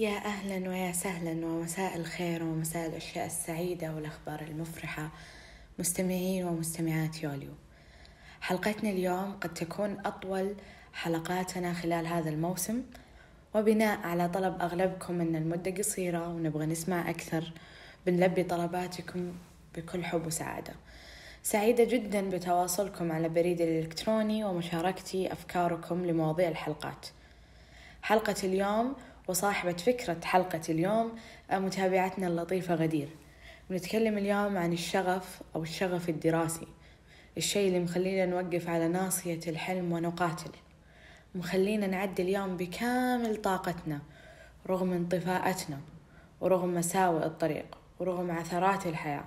يا أهلا ويا سهلا ومساء الخير ومساء الأشياء السعيدة والأخبار المفرحة. مستمعين ومستمعات يوليو حلقتنا اليوم قد تكون أطول حلقاتنا خلال هذا الموسم. وبناء على طلب أغلبكم أن المدة قصيرة ونبغى نسمع أكثر بنلبي طلباتكم بكل حب وسعادة. سعيدة جدا بتواصلكم على بريدي الإلكتروني ومشاركتي أفكاركم لمواضيع الحلقات. حلقة اليوم وصاحبة فكرة حلقة اليوم متابعتنا اللطيفة غدير. بنتكلم اليوم عن الشغف أو الشغف الدراسي الشيء اللي مخلينا نوقف على ناصية الحلم ونقاتل. مخلينا نعدي اليوم بكامل طاقتنا رغم انطفاءتنا ورغم مساوئ الطريق ورغم عثرات الحياة.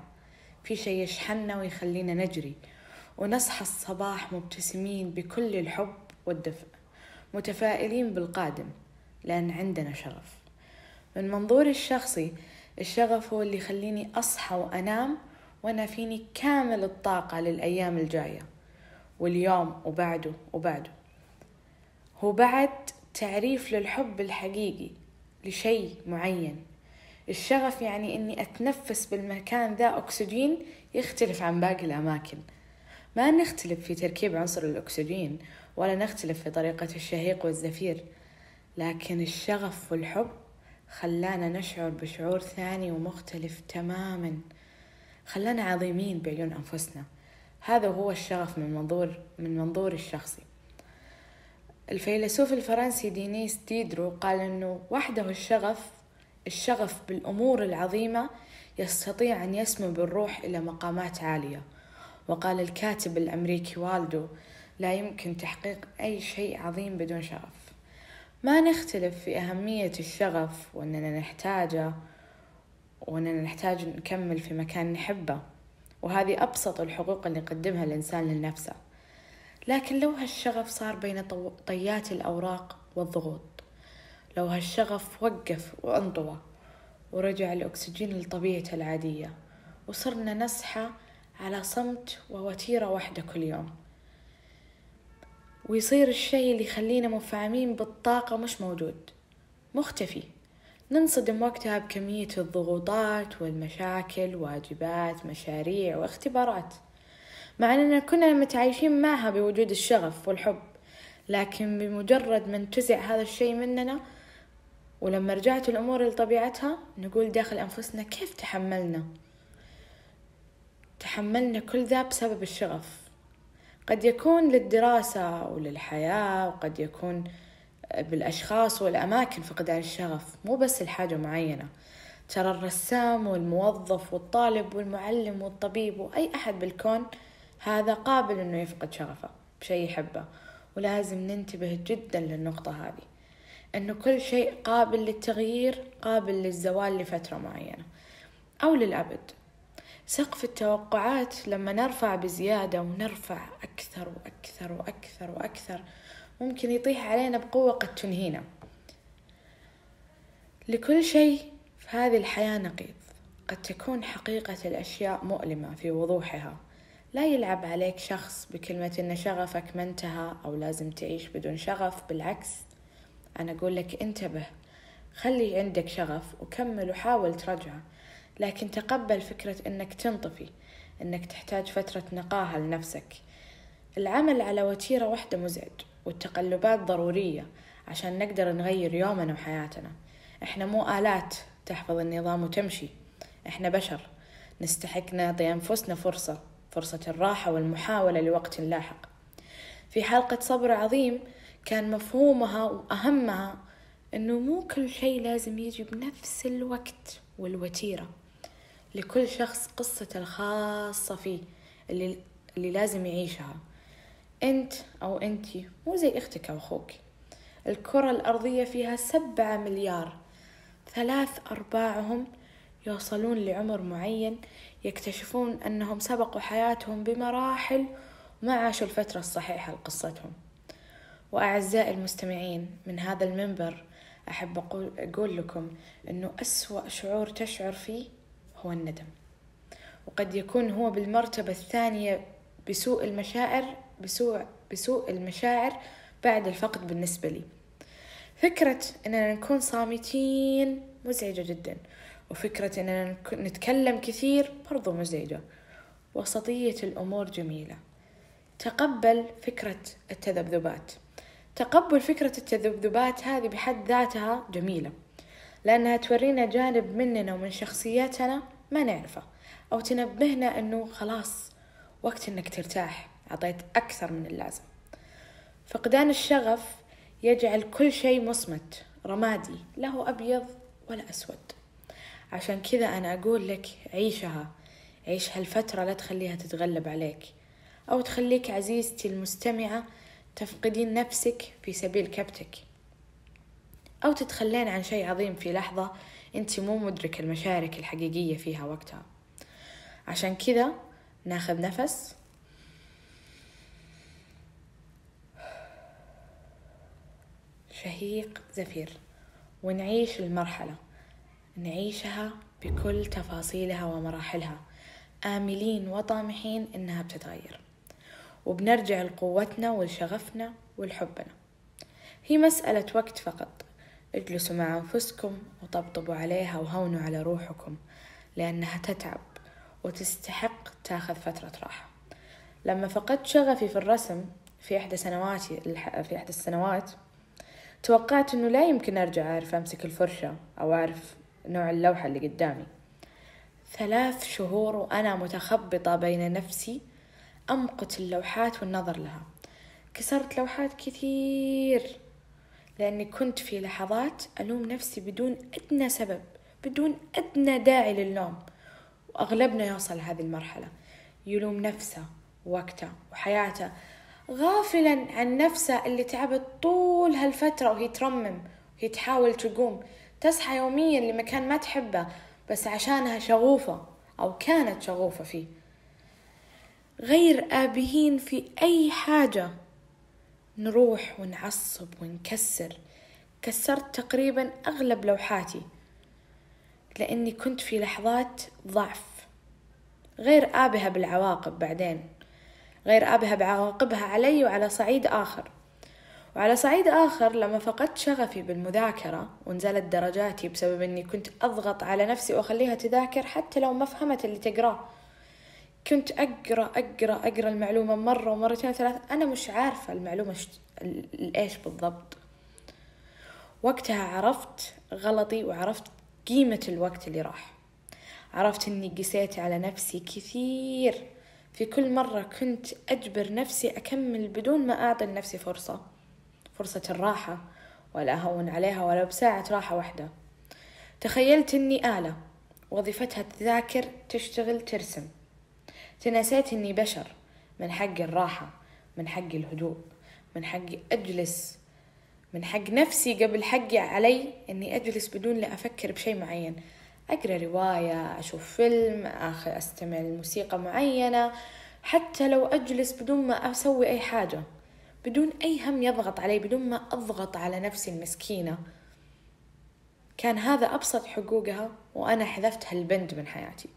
في شيء يشحننا ويخلينا نجري ونصحى الصباح مبتسمين بكل الحب والدفء متفائلين بالقادم. لأن عندنا شغف. من منظوري الشخصي الشغف هو اللي يخليني أصحى وأنام وأنا فيني كامل الطاقة للأيام الجاية. واليوم وبعده وبعده. هو بعد تعريف للحب الحقيقي لشيء معين. الشغف يعني إني أتنفس بالمكان ذا أكسجين يختلف عن باقي الأماكن. ما نختلف في تركيب عنصر الأكسجين ولا نختلف في طريقة الشهيق والزفير. لكن الشغف والحب خلانا نشعر بشعور ثاني ومختلف تماما. خلانا عظيمين بعيون أنفسنا. هذا هو الشغف من منظور من منظور الشخصي. الفيلسوف الفرنسي دينيس ديدرو قال إنه وحده الشغف الشغف بالأمور العظيمة يستطيع أن يسمو بالروح إلى مقامات عالية. وقال الكاتب الأمريكي والدو لا يمكن تحقيق أي شيء عظيم بدون شغف. ما نختلف في أهمية الشغف وأننا نحتاجه وأننا نحتاج نكمل في مكان نحبه وهذه أبسط الحقوق اللي يقدمها الإنسان لنفسه. لكن لو هالشغف صار بين طيات الأوراق والضغوط لو هالشغف وقف وانطوى ورجع الأكسجين لطبيعته العادية وصرنا نصحى على صمت ووتيرة واحدة كل يوم. ويصير الشيء اللي يخلينا مفعمين بالطاقة مش موجود. مختفي. ننصدم وقتها بكمية الضغوطات والمشاكل واجبات مشاريع واختبارات. مع أننا كنا متعايشين معها بوجود الشغف والحب. لكن بمجرد ما انتزع هذا الشيء مننا ولما رجعت الأمور لطبيعتها نقول داخل أنفسنا كيف تحملنا؟ تحملنا كل ذا بسبب الشغف. قد يكون للدراسة وللحياة وقد يكون بالأشخاص والأماكن فقدان الشغف مو بس الحاجة معينة. ترى الرسام والموظف والطالب والمعلم والطبيب وأي أحد بالكون هذا قابل إنه يفقد شغفه بشيء يحبه. ولازم ننتبه جدا للنقطة هذه إنه كل شيء قابل للتغيير قابل للزوال لفترة معينة أو للأبد. سقف التوقعات لما نرفع بزيادة ونرفع أكثر وأكثر وأكثر وأكثر ممكن يطيح علينا بقوة قد تنهينا. لكل شيء في هذه الحياة نقيض. قد تكون حقيقة الأشياء مؤلمة في وضوحها. لا يلعب عليك شخص بكلمة إن شغفك ما انتهى أو لازم تعيش بدون شغف. بالعكس أنا أقول لك انتبه خلي عندك شغف وكمل وحاول ترجعه. لكن تقبل فكرة أنك تنطفي أنك تحتاج فترة نقاهة لنفسك. العمل على وتيرة واحدة مزعج والتقلبات ضرورية عشان نقدر نغير يومنا وحياتنا. إحنا مو آلات تحفظ النظام وتمشي إحنا بشر. نستحق نعطي أنفسنا فرصة فرصة الراحة والمحاولة لوقت لاحق. في حلقة صبر عظيم كان مفهومها وأهمها أنه مو كل شيء لازم يجي بنفس الوقت والوتيرة. لكل شخص قصته الخاصة فيه اللي, اللي لازم يعيشها. أنت أو أنتي مو زي أختك أو أخوك. الكرة الأرضية فيها سبعة مليار. ثلاث أرباعهم يوصلون لعمر معين يكتشفون أنهم سبقوا حياتهم بمراحل وما عاشوا الفترة الصحيحة لقصتهم. وأعزائي المستمعين من هذا المنبر أحب أقول, لكم أنه أسوأ شعور تشعر فيه هو الندم. وقد يكون هو بالمرتبة الثانية بسوء المشاعر بسوء, بسوء المشاعر بعد الفقد بالنسبة لي. فكرة إننا نكون صامتين مزعجة جدا وفكرة إننا نتكلم كثير برضو مزعجة. وسطية الأمور جميلة. تقبل فكرة التذبذبات. تقبل فكرة التذبذبات هذه بحد ذاتها جميلة لأنها تورينا جانب مننا ومن شخصياتنا ما نعرفه. أو تنبهنا أنه خلاص وقت أنك ترتاح أعطيت أكثر من اللازم. فقدان الشغف يجعل كل شيء مصمت رمادي لا هو أبيض ولا أسود. عشان كذا أنا أقول لك عيشها. عيش هالفترة لا تخليها تتغلب عليك. أو تخليك عزيزتي المستمعة تفقدين نفسك في سبيل كبتك. أو تتخلين عن شيء عظيم في لحظة أنت مو مدرك المشارك الحقيقية فيها وقتها. عشان كذا ناخذ نفس. شهيق زفير. ونعيش المرحلة. نعيشها بكل تفاصيلها ومراحلها. آملين وطامحين إنها بتتغير. وبنرجع لقوتنا ولشغفنا ولحبنا هي مسألة وقت فقط. اجلسوا مع أنفسكم وطبطبوا عليها وهونوا على روحكم لأنها تتعب وتستحق تاخذ فترة راحة. لما فقدت شغفي في الرسم في إحدى سنواتي في إحدى السنوات توقعت إنه لا يمكن أرجع أعرف أمسك الفرشة أو أعرف نوع اللوحة اللي قدامي. ثلاث شهور وأنا متخبطة بين نفسي أمقت اللوحات والنظر لها. كسرت لوحات كثير. لأني كنت في لحظات ألوم نفسي بدون أدنى سبب بدون أدنى داعي للوم وأغلبنا يوصل هذه المرحلة. يلوم نفسه وقته وحياته غافلا عن نفسه اللي تعبت طول هالفترة وهي ترمم وهي تحاول تقوم. تصحى يوميا لمكان ما تحبه بس عشانها شغوفة أو كانت شغوفة فيه. غير آبهين في أي حاجة. نروح ونعصب ونكسر. كسرت تقريبا أغلب لوحاتي لأني كنت في لحظات ضعف. غير آبهة بالعواقب بعدين. غير آبهة بعواقبها علي وعلى صعيد آخر. وعلى صعيد آخر لما فقدت شغفي بالمذاكرة ونزلت درجاتي بسبب أني كنت أضغط على نفسي وأخليها تذاكر حتى لو ما فهمت اللي تقراه. كنت أقرأ أقرأ أقرأ المعلومة مرة ومرتين وثلاث. أنا مش عارفة المعلومة إيش بالضبط. وقتها عرفت غلطي وعرفت قيمة الوقت اللي راح. عرفت إني قسيت على نفسي كثير. في كل مرة كنت أجبر نفسي أكمل بدون ما أعطي لنفسي فرصة. فرصة الراحة ولا أهون عليها ولا بساعة راحة واحدة. تخيلت إني آلة. وظيفتها تذاكر تشتغل ترسم. تنسيت إني بشر من حق الراحة من حق الهدوء من حقي أجلس من حق نفسي قبل حقي علي إني أجلس بدون لا أفكر بشيء معين. أقرأ رواية أشوف فيلم أخ أستمع لموسيقى معينة حتى لو أجلس بدون ما أسوي أي حاجة بدون أي هم يضغط علي بدون ما أضغط على نفسي المسكينة. كان هذا أبسط حقوقها وأنا حذفت هالبند من حياتي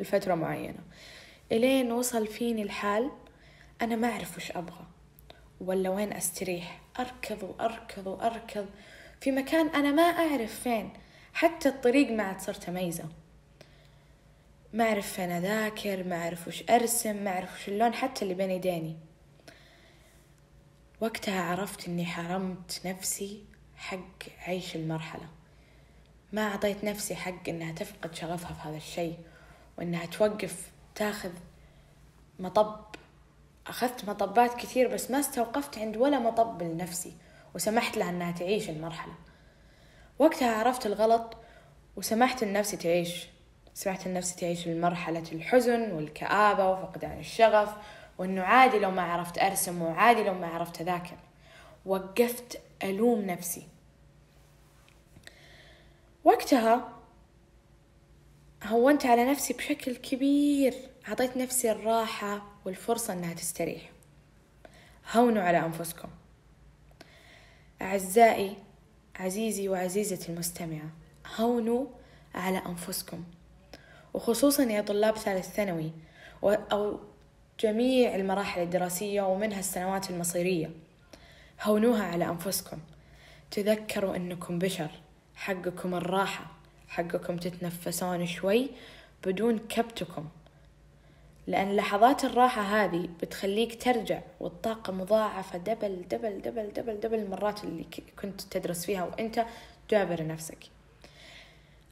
لفترة معينة. إلين وصل فيني الحال؟ أنا ما أعرف وش أبغى. ولا وين أستريح؟ أركض وأركض وأركض. في مكان أنا ما أعرف فين. حتى الطريق ما عاد صرت أميزة. ما أعرف فين أذاكر ما أعرف وش أرسم ما أعرف وش اللون حتى اللي بين يديني. وقتها عرفت إني حرمت نفسي حق عيش المرحلة. ما أعطيت نفسي حق إنها تفقد شغفها في هذا الشيء وإنها توقف تاخذ مطب. أخذت مطبات كثير بس ما استوقفت عند ولا مطب لنفسي وسمحت لها إنها تعيش المرحلة. وقتها عرفت الغلط وسمحت لنفسي تعيش سمحت لنفسي تعيش مرحلة الحزن والكآبة وفقدان الشغف وإنه عادي لو ما عرفت أرسم وعادي لو ما عرفت أذاكر. وقفت ألوم نفسي. وقتها هونت على نفسي بشكل كبير. أعطيت نفسي الراحة والفرصة إنها تستريح. هونوا على أنفسكم. أعزائي عزيزي وعزيزتي المستمعة هونوا على أنفسكم. وخصوصا يا طلاب ثالث ثانوي أو جميع المراحل الدراسية ومنها السنوات المصيرية. هونوها على أنفسكم. تذكروا أنكم بشر حقكم الراحة. حقكم تتنفسون شوي بدون كبتكم. لأن لحظات الراحة هذه بتخليك ترجع والطاقة مضاعفة double double double double double المرات اللي كنت تدرس فيها وأنت جابر نفسك.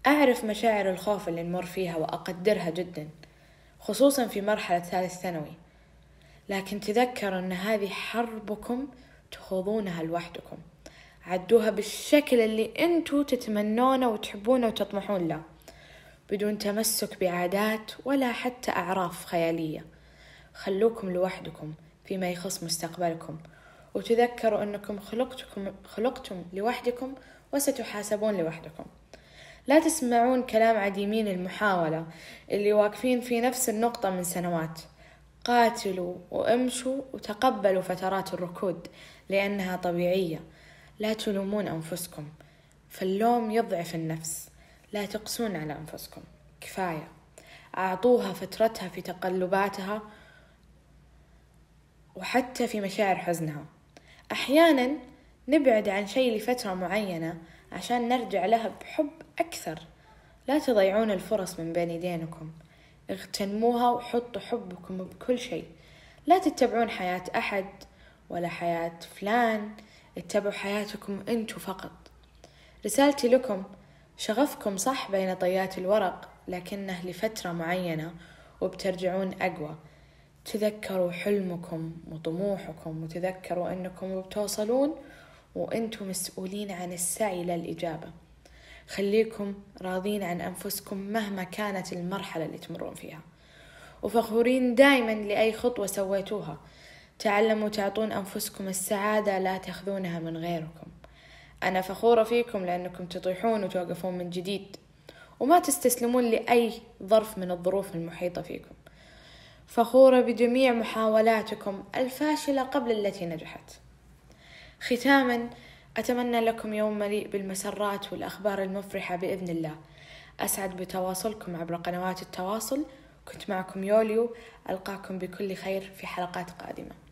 أعرف مشاعر الخوف اللي نمر فيها وأقدرها جدا خصوصا في مرحلة ثالث ثانوي. لكن تذكروا أن هذه حربكم تخوضونها لوحدكم. عدوها بالشكل اللي انتو تتمنونه وتحبونه وتطمحون له بدون تمسك بعادات ولا حتى أعراف خيالية. خلوكم لوحدكم فيما يخص مستقبلكم وتذكروا أنكم خلقتكم, خلقتم لوحدكم وستحاسبون لوحدكم. لا تسمعون كلام عديمين المحاولة اللي واقفين في نفس النقطة من سنوات. قاتلوا وامشوا وتقبلوا فترات الركود لأنها طبيعية. لا تلومون أنفسكم فاللوم يضعف النفس. لا تقسون على أنفسكم. كفاية. أعطوها فترتها في تقلباتها وحتى في مشاعر حزنها. أحيانا نبعد عن شيء لفترة معينة عشان نرجع لها بحب أكثر. لا تضيعون الفرص من بين يدينكم. اغتنموها وحطوا حبكم بكل شيء. لا تتبعون حياة أحد ولا حياة فلان. اتبعوا حياتكم انتو فقط. رسالتي لكم شغفكم صح بين طيات الورق لكنه لفترة معينة وبترجعون أقوى. تذكروا حلمكم وطموحكم وتذكروا أنكم بتوصلون وأنتم مسؤولين عن السعي للإجابة. خليكم راضين عن أنفسكم مهما كانت المرحلة اللي تمرون فيها. وفخورين دائما لأي خطوة سويتوها. تعلموا تعطون أنفسكم السعادة لا تأخذونها من غيركم. أنا فخورة فيكم لأنكم تطيحون وتوقفون من جديد. وما تستسلمون لأي ظرف من الظروف المحيطة فيكم. فخورة بجميع محاولاتكم الفاشلة قبل التي نجحت. ختاما أتمنى لكم يوم مليء بالمسرات والأخبار المفرحة بإذن الله. أسعد بتواصلكم عبر قنوات التواصل. كنت معكم يوليو. ألقاكم بكل خير في حلقات قادمة.